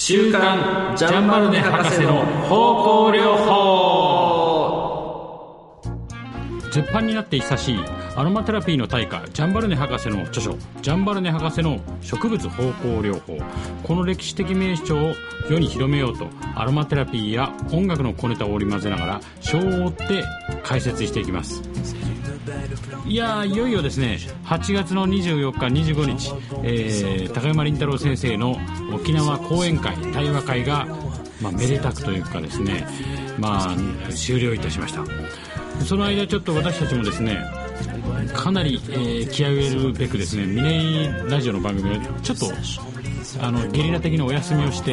週刊ジャンバルネ博士の方向療法。絶版になって久しいアロマテラピーの大家ジャンバルネ博士の著書「ジャンバルネ博士の植物方向療法」この歴史的名著を世に広めようとアロマテラピーや音楽の小ネタを織り交ぜながら章を追って解説していきます。いやいよいよですね。8月の24日25日、えー、高山麟太郎先生の沖縄講演会対話会が、まあ、めでたくというかですね、まあ、終了いたしました。その間ちょっと私たちもですねかなり、えー、気合を入れるべくですね峰ラジオの番組をちょっとあのゲリラ的にお休みをして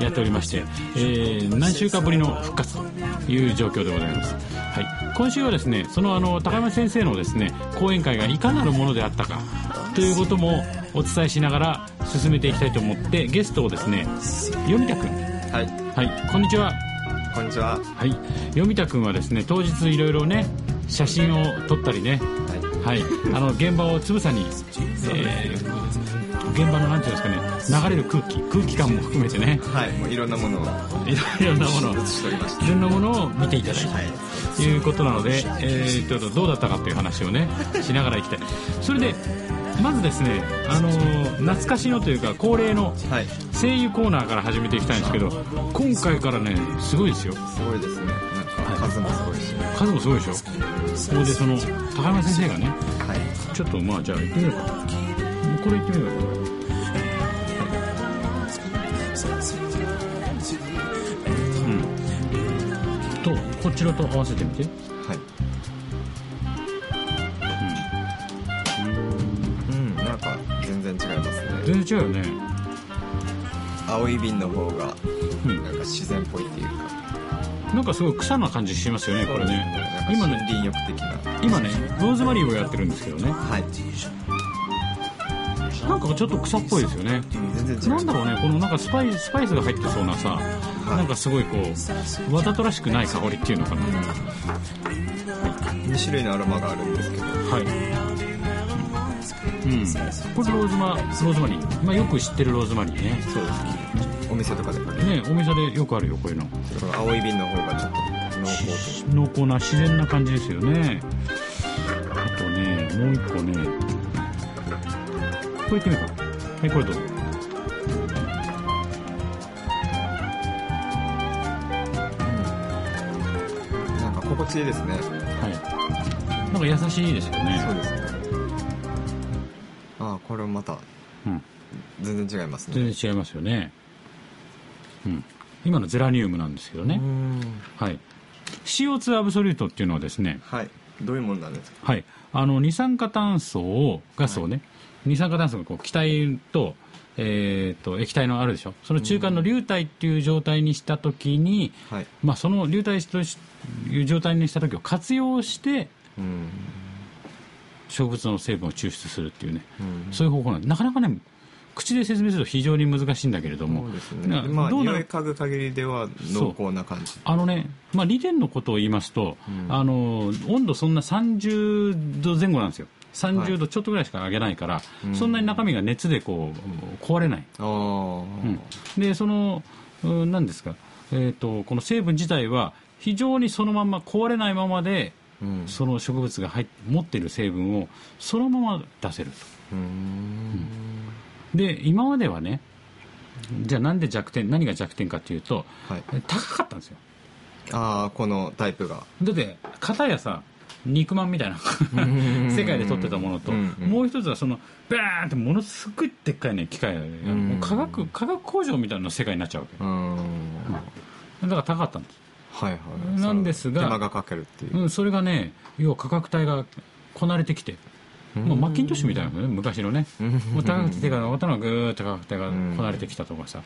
やっておりまして、えー、何週間ぶりの復活という状況でございます、はい、今週はですねそのあの高山先生のですね講演会がいかなるものであったかということもお伝えしながら進めていきたいと思ってゲストをですね読田君。はい、はい、こんにちは。こんにちは。はい。読田君はですね当日いろいろね写真を撮ったりね。はい、あの現場をつぶさに、えー、現場のなんていうんですかね。流れる空気。空気感も含めてね。はい。もういろんなものを。いろんなものを。いろんなものを見ていただいて、はい、ということなので、えー、っとどうだったかという話をね しながらいきたい。それでまずですね、あのー、懐かしのというか恒例の声優コーナーから始めていきたいんですけど、今回からねすごいですよ。すごいですね。なんか数もすごいし、はい、数もすごいでしょそれでその高山先生がね、はい、ちょっとまあじゃあ行ってみようか。これ行ってみようか。こちらと合わせてみて。はい。うん、うん、なんか全然違いますね。全然違うよね。青い瓶の方がなんか自然っぽいっていうか、うん、なんかすごい草な感じしますよねこれね。今ね林浴的な。今ねローズマリーをやってるんですけどね。はい。なんかちょっと草っぽいですよね。全然なんだろうねこのなんかスパイスパイスが入ってそうなさ、はい、なんかすごいこうわざとらしくない香りっていうのかな、2種類のアロマがあるんですけど。はい。うん。これローズマローズマリー、まあ、よく知ってるローズマリーね。そうです店とかでねお店でよくあるよこういうの。青い瓶の方がちょっと濃厚と濃厚な自然な感じですよね。あとねもう一個ね。これいってみようか。はいこれどう？ぞなんか心地いいですね。はい。なんか優しいですよね。そうですね。ああこれもまた、うん、全然違いますね。全然違いますよねうん。今のゼラニウムなんですけどね。はい。CO2 アブソリュートっていうのはですねはい。どういうものなんですか？はい。あの二酸化炭素をガスをね、はい二酸化炭素がこう気体と,、えーと、液体のあるでしょ？その中間の流体っていう状態にした時に、はい、まあ、その流体という状態にした時を活用して、植物の成分を抽出するっていうね、そういう方法なんでなかなかね口で説明すると非常に難しいんだけれども、そうですね、まあ、匂い嗅ぐ限りでは濃厚な感じ。あのね、まあ、利点のことを言いますと、うん、あの温度そんな30度前後なんですよ。30度ちょっとぐらいしか上げないから、はい、そんなに中身が熱でこう壊れない、うん、でその何ですか、えーと、この成分自体は非常にそのまま壊れないままで、うん、その植物が入持っている成分をそのまま出せると、うん、で今まではねじゃあなんで弱点何が弱点かというと、はい、高かったんですよ。ああこのタイプが。だって型やさ肉まんみたいな世界で撮ってたものと、もう一つはそのバーンってものすごいでっかいね機械化学化学工場みたいな世界になっちゃうわけ、だから高かったんです。はいはい。なんですが手間がかけるっていう、うん、それがね要は価格帯がこなれてきてまあ、マッキントッシュみたいなね昔のね。もう高くて手が上がったのがぐーっと高く手がこなれてきたとかさ。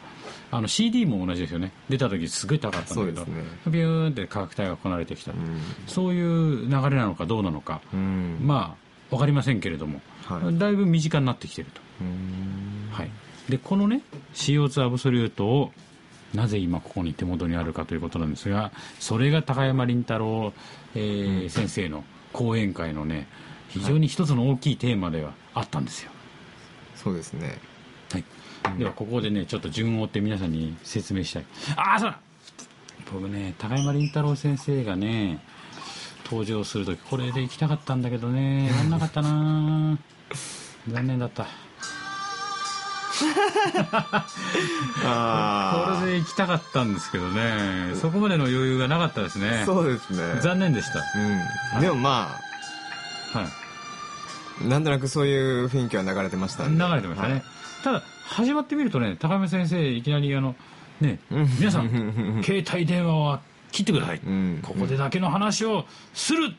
あの CD も同じですよね。出た時すごい高かったんだけど、ね、ビューンって価格帯がこなれてきたそういう流れなのかどうなのか。まあ分かりませんけれども、はい、だいぶ身近になってきてると、はい、でこのね CO2 アブソリュートをなぜ今ここに手元にあるかということなんですがそれが高山林太郎、えー、先生の講演会のね非常に一つの大きいテーマではあったんですよ、そうですね。はい。ではここでねちょっと順を追って皆さんに説明したい。ああそうだ。僕ね高山林太郎先生がね登場する時これで行きたかったんだけどねやんなかったな。残念だった。あこれで行きたかったんですけどねそこまでの余裕がなかったですね。あそうですね。残念でした。うん。でもまはい。あなんとなくそういう雰囲気は流れてました流れてましたね、はい。ただ始まってみるとね高山先生いきなりあのね皆さん。携帯電話は切ってください、うん。ここでだけの話をする、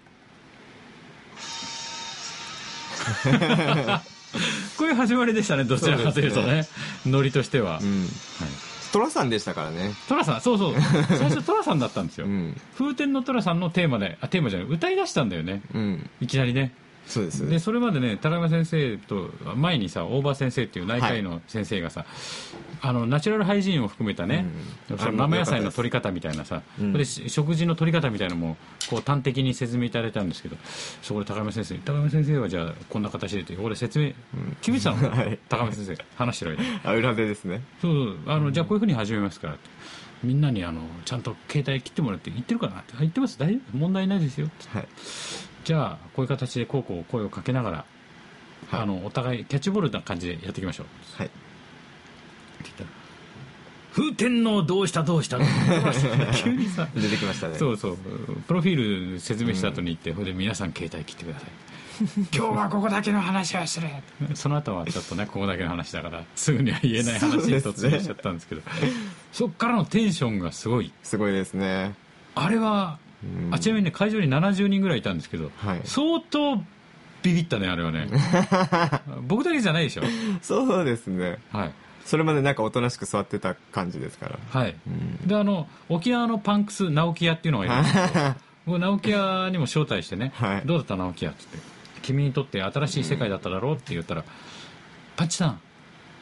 こういう始まりでしたねどちらかというとね。ノリとしては、うん。はい、寅さんでしたからね。寅さんそうそう。最初寅さんだったんですよ、うん。風天の寅さんのテーマであテーマじゃない歌い出したんだよね。うん。いきなりねそうですでそれまでね高山先生と前にさ大場先生っていう内科医の先生がさ、あのナチュラルハイジーンを含めたね、うんその生野菜の取り方みたいなさ、うん。でし食事の取り方みたいなのもこう端的に説明いただいたんですけどそこで高山先生高山先生はじゃあこんな形でって俺説明決めてたの、は？い。高山先生話してる間。にあ裏でですね。そうあのじゃあこういうふうに始めますからって。みんなにあのちゃんと携帯切ってもらって言ってるかなって。あ言ってます。大丈夫。問題ないですよって。はいじゃあこういう形でこうこう声をかけながら、はい。あのお互いキャッチボールな感じでやっていきましょう。はい。って言ったら「風天皇どうしたどうした」急にさ出てきましたね。そうそう。プロフィール説明した後に言って、ほいで皆さん携帯切ってください。今日はここだけの話はするその後はちょっとねここだけの話だからすぐには言えない話に突入しちゃったんですけど。そっからのテンションがすごい。すごいですね。あれはうんあちなみにね会場に70人ぐらいいたんですけど、はい。相当ビビったねあれはね。僕だけじゃないでしょ？そうですね。はい。それまでなんかおとなしく座ってた感じですから。はい、うん。であの沖縄のパンクス直木屋っていうのがいるんですけど僕直木屋にも招待してね、はい。どうだった直木屋っつって。君にとって新しい世界だっただろうって言ったら、パッチさん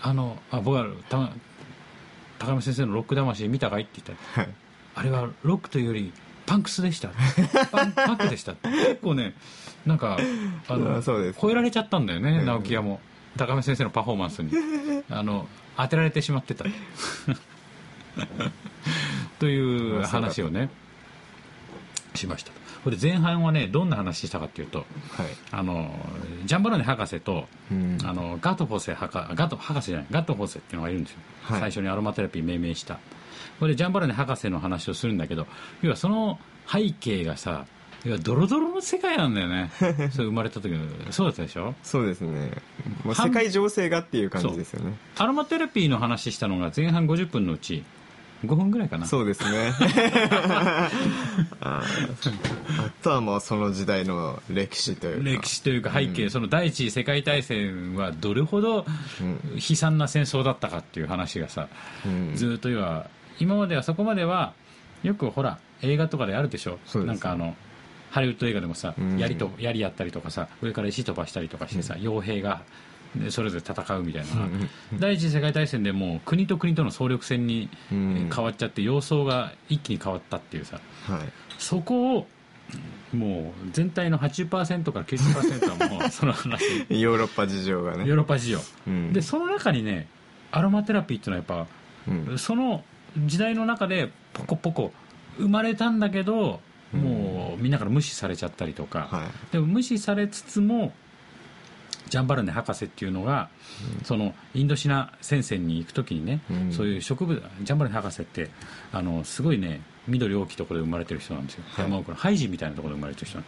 あのあ僕はた高山先生のロック魂見たかいって言ったらはい。あれはロックというよりパンクスでしたパンパンクでした結構ねなんかあのあそうです超えられちゃったんだよね、うん。直木屋も。高山先生のパフォーマンスに。あの当てられてしまってた。という話をねしました。これ前半はねどんな話したかっていうとはい。あのジャンバロネ博士と、うん。あのガトフォセ博ガト博士じゃないガトフォセっていうのがいるんですよ、はい。最初にアロマテラピー命名したこれでジャンバロネ博士の話をするんだけど要はその背景がさ要はドロドロの世界なんだよね。そう生まれた時の。そうだったでしょ？そうですね。もう世界情勢がっていう感じですよね。アロマテラピーの話したのが前半50分のうち5分ぐらいかな。そうですね。ああとはもうその時代の歴史というか。歴史というか背景、その第一次世界大戦はどれほどうん。悲惨な戦争だったかっていう話がさ、うん。ずーっと要は今まではそこまではよくほら映画とかであるでしょ。そうです。なんかあのハリウッド映画でもさ、うん。槍と槍やったりとかさ上から石飛ばしたりとかしてさ、傭兵がでそれぞれ戦うみたいな、第一次世界大戦でもう国と国との総力戦に変わっちゃって様相が一気に変わったっていうさ。はい。そこをもう全体の80%から90%はもう その話。ヨーロッパ事情がね。ヨーロッパ事情、うん。でその中にねアロマテラピーっていうのはやっぱうん。その時代の中でポコポコ生まれたんだけど、もうみんなから無視されちゃったりとか、はい。でも無視されつつもジャンバルネ博士っていうのが、そのインドシナ戦線に行く時にね、うん。そういう植物ジャンバルネ博士ってあのすごいね緑大きいところで生まれてる人なんですよ、はい。山奥のハイジみたいなところで生まれてる人な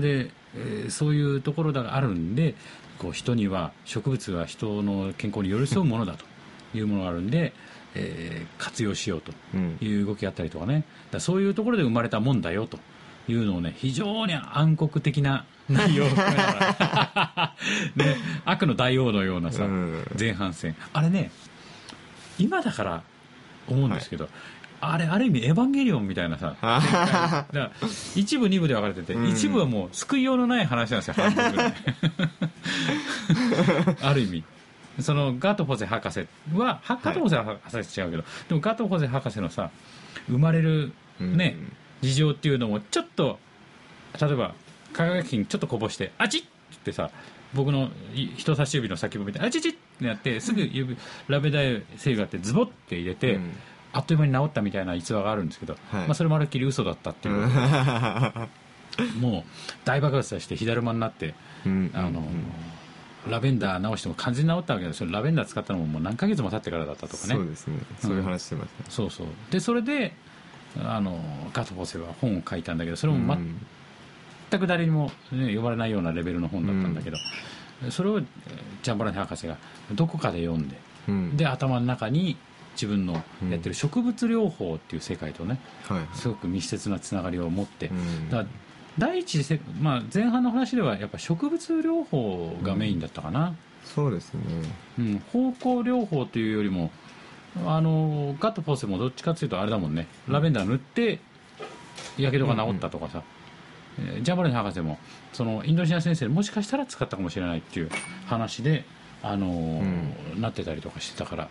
んでえーそういうところがあるんでこう人には植物は人の健康に寄り添うものだというものがあるんで、えー活用しようとうんいう動きがあったりとかね。だからそういうところで生まれたもんだよというのをね非常に暗黒的な内容を含めながら、ね、悪の大王のようなさ、うん。前半戦。あれね今だから思うんですけど、あれある意味エヴァンゲリオンみたいなさだから一部二部で分かれてて、うん。一部はもう救いようのない話なんですよ ある意味そのガト・ホゼ博士ははガト・ホゼ博士違うけど、でもガト・ホゼ博士のさ生まれるね、事情っていうのもちょっと例えば化学品ちょっとこぼしてあちっってさ僕のい人差し指の先を見てあちちってなってすぐ指ラベンダー精油があってズボッて入れて、うん。あっという間に治ったみたいな逸話があるんですけど、はい。まあ、それまるっきり嘘だったっていう、もう大爆発して火だるまになって、うん。あのラベンダー直しても完全に治ったわけですよ。ラベンダー使ったのももう何ヶ月も経ってからだったとかね。そうですね。そういう話してますねそうそう。でそれであのガト・フォセは本を書いたんだけどそれもうん。全く誰にも、ね、呼ばれないようなレベルの本だったんだけど、それをえージャンバラニ博士がどこかで読んでうん。で頭の中に自分のやってる植物療法っていう世界とねはい。すごく密接なつながりを持って、うん。だから第一次せ、まあ、前半の話ではやっぱ植物療法がメインだったかな、そうですね。うん。芳香療法というよりもあのガット・フォーセもどっちかっていうとあれだもんね。ラベンダー塗ってやけどが治ったとかさ、えージャンバレン博士もそのインドネシア先生もしかしたら使ったかもしれないっていう話で、あのーなってたりとかしてたから。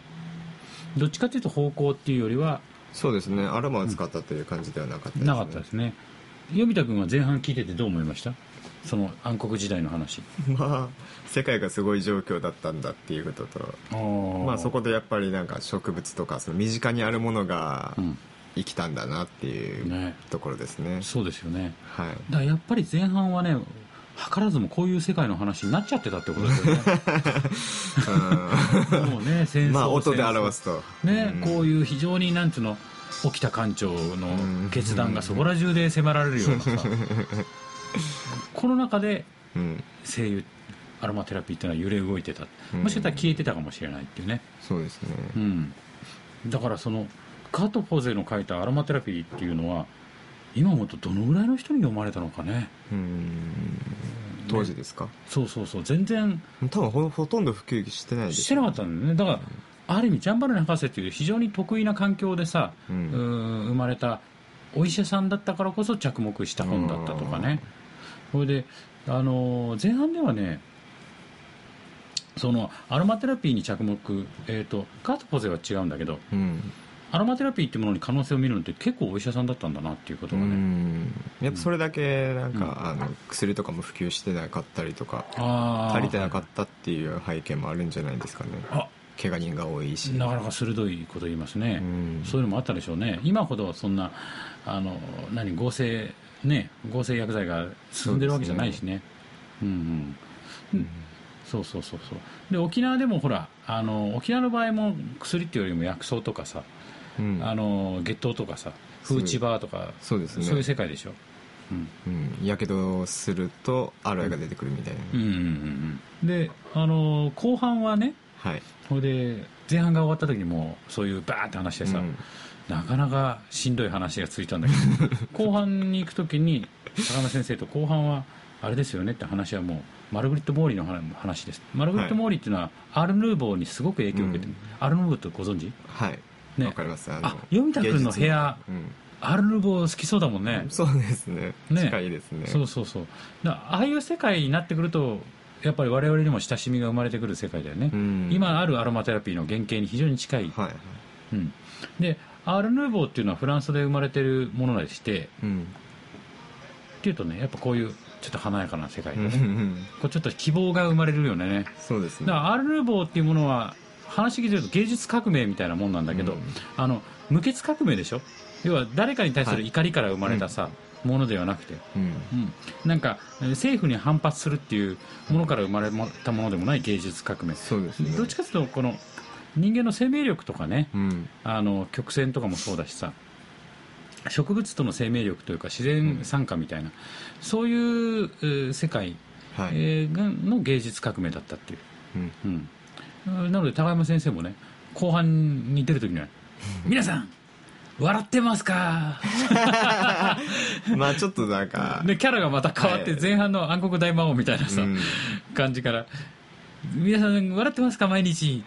どっちかっていうと芳香っていうよりはそうですね。アロマを使ったという感じではなかったですね。なかったですね読田君は前半聞いててどう思いました？その暗黒時代の話。まあ世界がすごい状況だったんだっていうこととまあそこでやっぱりなんか植物とかその身近にあるものがうん。生きたんだなっていうね。ところですね。そうですよね。はい。だからやっぱり前半はね図らずもこういう世界の話になっちゃってたってことですよね。もうね戦争。まあ音で表すと。ね、うん。こういう非常になんていうの起きた艦長の決断がそこら中で迫られるようなさ。この中でうん。声優アロマテラピーっていうのは揺れ動いてた。うん。もしかしたら消えてたかもしれないっていうね、そうですね。うん、だからそのガト・ポゼの書いたアロマテラピーっていうのは今思うとどのぐらいの人に読まれたのかね。うん。当時ですか？そうそうそう。全然多分ほほとんど普及してないですしてなかったんだよね。だからある意味ジャンバルネ博士っていう非常に得意な環境でさ、ううんー生まれたお医者さんだったからこそ着目した本だったとかね。それで、あのー前半ではねそのアロマテラピーに着目、えー、とガートポゼは違うんだけどうん。アロマテラピーっていうものに可能性を見るのって結構お医者さんだったんだなっていうことうがね、ん。やっぱそれだけなんか、あの薬とかも普及してなかったりとか足りてなかったっていう背景もあるんじゃないですかね。あ怪我人が多いし。なかなか鋭いこと言いますね、うん。そういうのもあったでしょうね。今ほどそんなあの何合成ね合成薬剤が進んでるわけじゃないしね。うんうん、うん。そうそうそうそう。で沖縄でもほらあの沖縄の場合も薬っていうよりも薬草とかさ、うん。あの月桃とかさフーチバーとかそうですね。そういう世界でしょ。うん。うん。やけどするとアロエが出てくるみたいな、うんうんうんうん。であの後半はねはい。それで前半が終わった時にもうそういうバーって話してさ、うん。なかなかしんどい話がついたんだけど 後半に行く時に高山先生と後半はあれですよねって話はもうマルグリット・モーリーの話です。マルグリット・モーリーっていうのは、アール・ヌーボーにすごく影響を受けてる、うん。アール・ヌーボーってご存知？はい。ね。わかります。ああ読田君の部屋芸術アール・ヌーボー好きそうだもんね。うん、そうですね。ね。近いですね。そうそうそう。ああいう世界になってくるとやっぱり我々にも親しみが生まれてくる世界だよね、うん。今あるアロマテラピーの原型に非常に近い、はいはい。うん、でアール・ヌーボーっていうのはフランスで生まれてるものでして。うん。っていうとねやっぱこういうちょっと華やかな世界うんこうちょっと希望が生まれるよね。そうですね。だからアール・ヌーボーっていうものは話聞いてると芸術革命みたいなもんなんだけど、うん。あの無血革命でしょ？要は誰かに対する怒りから生まれたさ、ものではなくて、うん。うん、なんかえー政府に反発するっていうものから生まれたものでもない芸術革命。そうですね。どっちかというとこの人間の生命力とかね、うん。あの曲線とかもそうだしさ植物との生命力というか自然参加みたいな、そういうえー世界、はい、えーがの芸術革命だったっていう、うん。うん、なので高山先生もね後半に出るときには「皆さん笑ってますか? まあちょっとなん」かでキャラがまた変わってはい。前半の暗黒大魔王みたいなさ、うん。感じから「皆さん笑ってますか？毎日」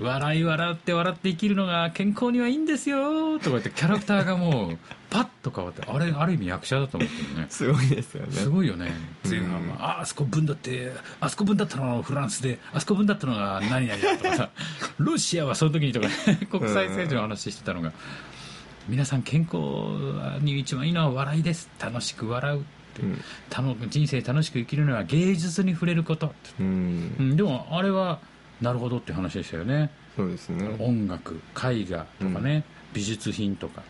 笑い笑って笑って生きるのが健康にはいいんですよとか言ってキャラクターがもうパッと変わってあれある意味役者だと思ってるね。すごいですよね。すごいよね。前半うんは、ああそこ分だってあそこ分だったのがフランスであそこ分だったのが何々だとかさ ロシアはその時にとか国際政治の話してたのが皆さん健康に一番いいのは笑いです。楽しく笑うって、たの人生楽しく生きるのは芸術に触れることうんでもあれはなるほどっていう話でしたよね。そうですね。音楽絵画とかね、美術品とか。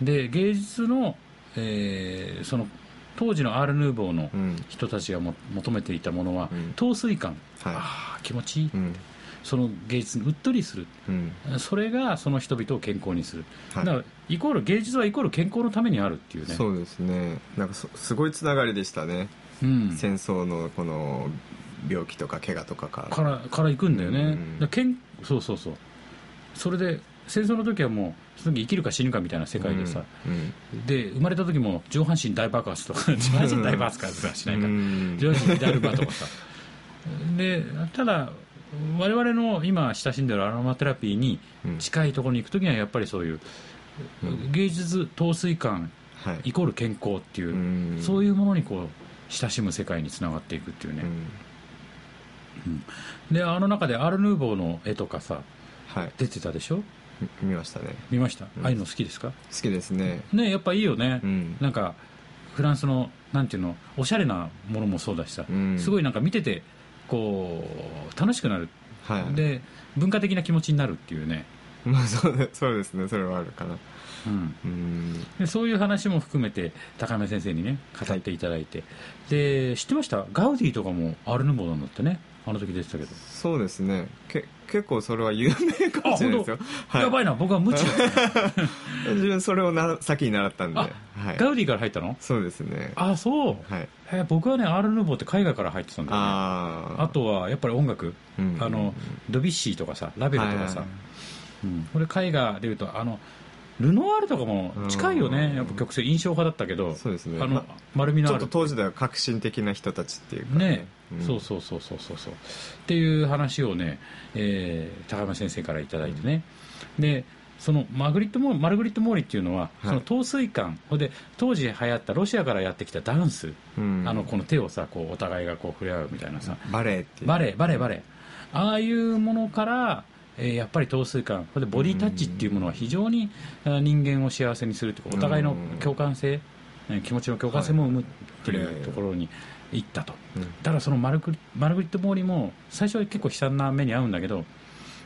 で芸術の、えーその当時のアール・ヌーボーのうん。人たちがも求めていたものは、うん。陶酔感、はい。ああ気持ちいい、うん。その芸術にうっとりする。うん。それがその人々を健康にする、はい。だからイコール芸術はイコール健康のためにあるっていうね。そうですねなんかそすごいつながりでしたねうん、戦争のこの病気とか怪我とかか。らからから行くんだよね、うん。だけんそうそうそう。それで戦争の時はもうその時生きるか死ぬかみたいな世界でさ、うん。で生まれた時も上半身大爆発とか上半身大爆発かはしないから、うん。上半身であるばとかさ。でただ我々の今親しんでるアロマテラピーにうん。近いところに行く時にはやっぱりそういう、芸術陶酔感はい。イコール健康っていう、うん。そういうものにこう親しむ世界につながっていくっていうね、うんであの中でアール・ヌーボーの絵とかさはい。出てたでしょ？み見ましたね。見ました、ん。ああいうの好きですか？好きですね。ねやっぱいいよね、うん。なんかフランスのなんていうの？おしゃれなものもそうだしさ、うん。すごいなんか見ててこう楽しくなる、はいで文化的な気持ちになるっていうね、まあそうでそうですね。それはあるかな。うん、うん。でそういう話も含めて高山先生にね語っていただいて、で知ってました？ガウディとかもアルヌボーなんだってねあの時出てたけど、そうですね。け結構それは有名かもしれないですよ。い。やばいな。僕は無知 自分それをな先に習ったんで、あはい、ガウディから入ったの？そうですね。あそう、はい。えー僕はねアール・ヌーボーって海外から入ってたんだよね。あとはやっぱり音楽、うん。あのドビュッシーとかさラベルとかさ、はいうん、これ絵画でいうとあのルノワールとかも近いよね、うんやっぱ曲線印象派だったけど。そうですね。あの、まちょっと丸みのある。当時では革新的な人たちっていうかね、うん。そうそうそうそうそうそう。っていう話をね、えー高山先生からいただいてね、でそのマグリットモーマルグリット・モーリっていうのは、い。その陶酔感。で当時流行ったロシアからやってきたダンス、うん。あのこの手をさこうお互いがこう触れ合うみたいなさ、バレエっていう。バレエバレエバレエ。ああいうものから、えーやっぱり陶酔感これでボディタッチっていうものは非常に人間を幸せにするというかお互いの共感性、えー気持ちの共感性も生むっていはいうところに行ったと、うん。だからそのマルグリマルグリット・モーリーも最初は結構悲惨な目に遭うんだけど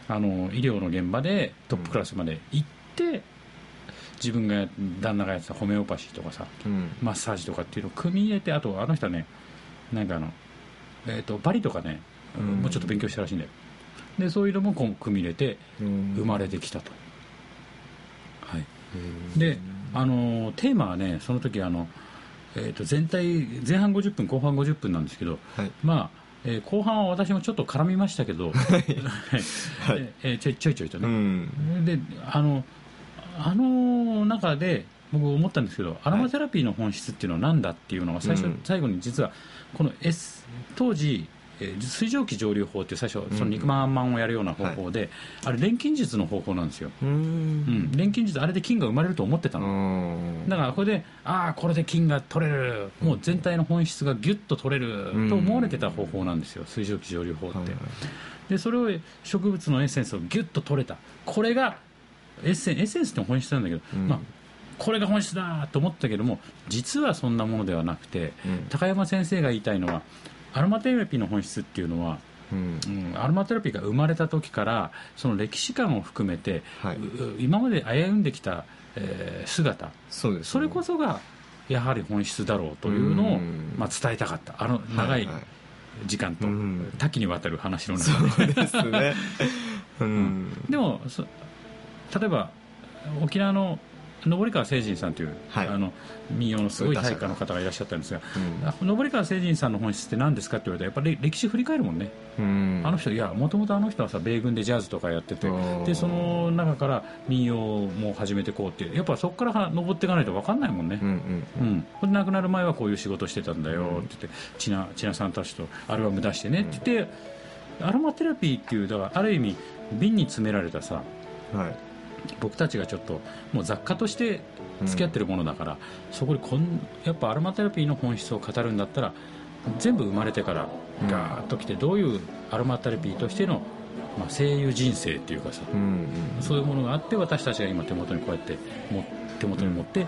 あの医療の現場でトップクラスまで行って、自分が旦那がやってたホメオパシーとかさうん。マッサージとかっていうのを組み入れてあとあの人はねなんかあの、えー、とバリとかね、うん。もうちょっと勉強したらしいんだよでそういうのもこう組み入れてうん。生まれてきたと、はい。であのテーマはねその時あの、えー、と全体前半50分後半50分なんですけど、はい。まあ、えー後半は私もちょっと絡みましたけど、はい。でえーちょいちょいちょいとうね、ん。であのあの中で僕思ったんですけどアロマテラピーの本質っていうのは何だっていうのが最初、うん。最後に実はこの、S、当時、えー水蒸気蒸留法っていう最初その肉まんまんをやるような方法で、あれ錬金術の方法なんですよ、ううん。ん、錬金術あれで金が生まれると思ってたうの、ん。だからこれでああこれで金が取れる。もう全体の本質がギュッと取れると思われてた方法なんですよ。水蒸気蒸留法って、はいでそれを植物のエッセンスをギュッと取れた。これがエッセンエッセンスって本質なんだけど、うん。まあ、これが本質だと思ったけども実はそんなものではなくて、うん。高山先生が言いたいのはアロマテラピーの本質っていうのは、うん。うん、アロマテラピーが生まれた時からその歴史観を含めて、はい。う今まで歩んできた、えー姿。そうですね。それこそがやはり本質だろうというのを、うん。まあ、伝えたかった。あの長い時間とうん。多岐にわたる話の中で。そうですね。うん。でもそ例えば沖縄の登川誠人さんという、はい。あの民謡のすごい大家の方がいらっしゃったんですが、うん。あ登川誠人さんの本質って何ですかって言われたらやっぱり歴史振り返るもんね、うん。あの人いやもともとあの人はさ米軍でジャズとかやっててうんでその中から民謡も始めてこうっていうやっぱそこからは登っていかないと分かんないもんね、うんうんうん、これ亡くなる前はこういう仕事してたんだよって言って千奈千奈さんたちとアルバム出してねって言って、アロマテラピーっていうだからある意味瓶に詰められたさはい僕たちがちょっともう雑貨として付き合ってるものだから、そこにこんやっぱアロマテラピーの本質を語るんだったら全部生まれてからガーッときてどういうアロマテラピーとしての、まあ、声優人生っていうかさ、うんうん。そういうものがあって私たちが今手元にこうやっても手元に持って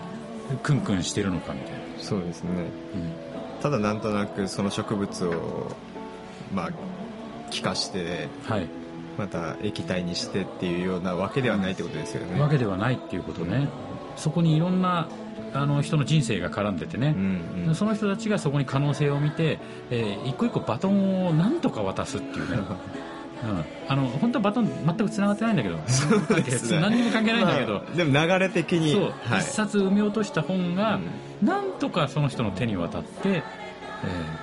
クンクンしてるのかみたいな。そうですね。うん。ただなんとなくその植物をまあ気化してはいまた液体にしてっていうようなわけではないってことですよね。わけではないっていうことね。そこにいろんなあの人の人生が絡んでてね、うんうん。その人たちがそこに可能性を見て、えー一個一個バトンをなんとか渡すっていうね、うん、あの本当はバトン全く繋がってないんだけど。ね。何にも関係ないんだけど、まあでも流れ的にそう、はい。一冊埋め落とした本が、なんとかその人の手に渡って、え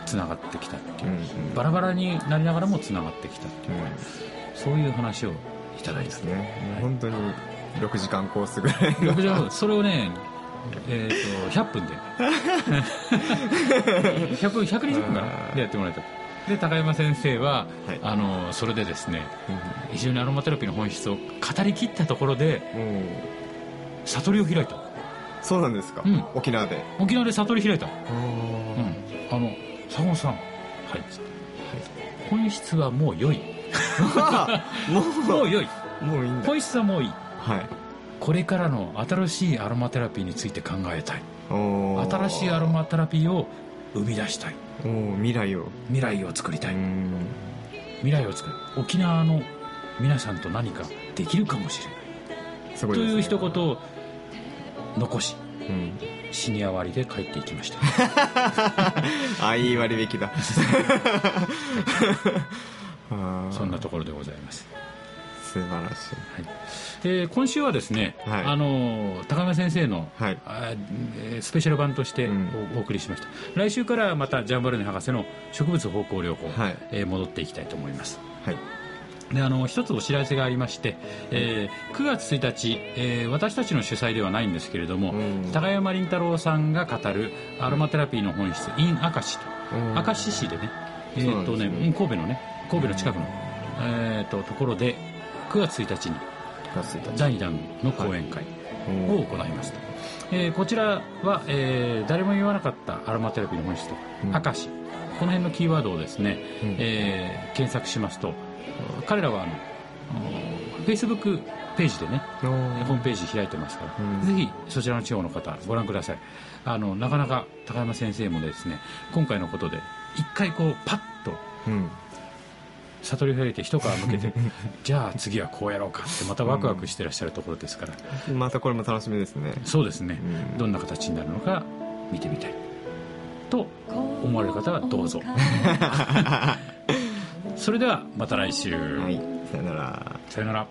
ー、繋がってきたっていう、うんうん。バラバラになりながらも繋がってきたっていう、うんそういう話をいただいたですね。本当に6時間コースぐらいの。6時間それをね えー、と100分で。100分120分かなでやってもらえたで高山先生は、はい。あのそれでですね非常にアロマテラピーの本質を語り切ったところでうん。悟りを開いた。そうなんですか、うん。沖縄で。沖縄で悟り開いた、うん、ああの坂本さん。はい、本質はもう良いあ ももう良い。うもういいんだ。本質はもういい。はい。これからの新しいアロマテラピーについて考えたい。新しいアロマテラピーを生み出したい。おー未来を。未来を作りたい、うん。未来を作る。沖縄の皆さんと何かできるかもしれない。すごいね、という一言を残しうん。シニア割で帰っていきました。あいい割引だ そんなところでございます、素晴らしえー今週はですね、はい。あの高山先生の、はい。スペシャル版としてお,、送りしました。来週からまたジャンバルネ博士の植物方向療法、はい。えー戻っていきたいと思います。いはい。であの一つお知らせがありまして、えー9月1日、えー私たちの主催ではないんですけれども、うん。高山林太郎さんが語るアロマテラピーの本質 in 明石と。うん。明石市でね,、えーとねねうん神戸のね神戸の近くの、えー、とところで9月1日に第2弾の講演会を行いますと、えーこちらは、えー誰も言わなかったアロマテラピーの本質と、うん。明石。この辺のキーワードをですね、うん。えー検索しますと彼らはあのフェイスブックページでねホームページ開いてますから、うん。ぜひそちらの地方の方ご覧ください。あのなかなか高山先生もですね今回のことで一回こうパッとうん悟りを開いて一皮向けて じゃあ次はこうやろうかってまたワクワクしてらっしゃるところですから、またこれも楽しみですね。そうですね、うん。どんな形になるのか見てみたい。と思われる方はどうぞ。それではまた来週、はい。さよなら。さよなら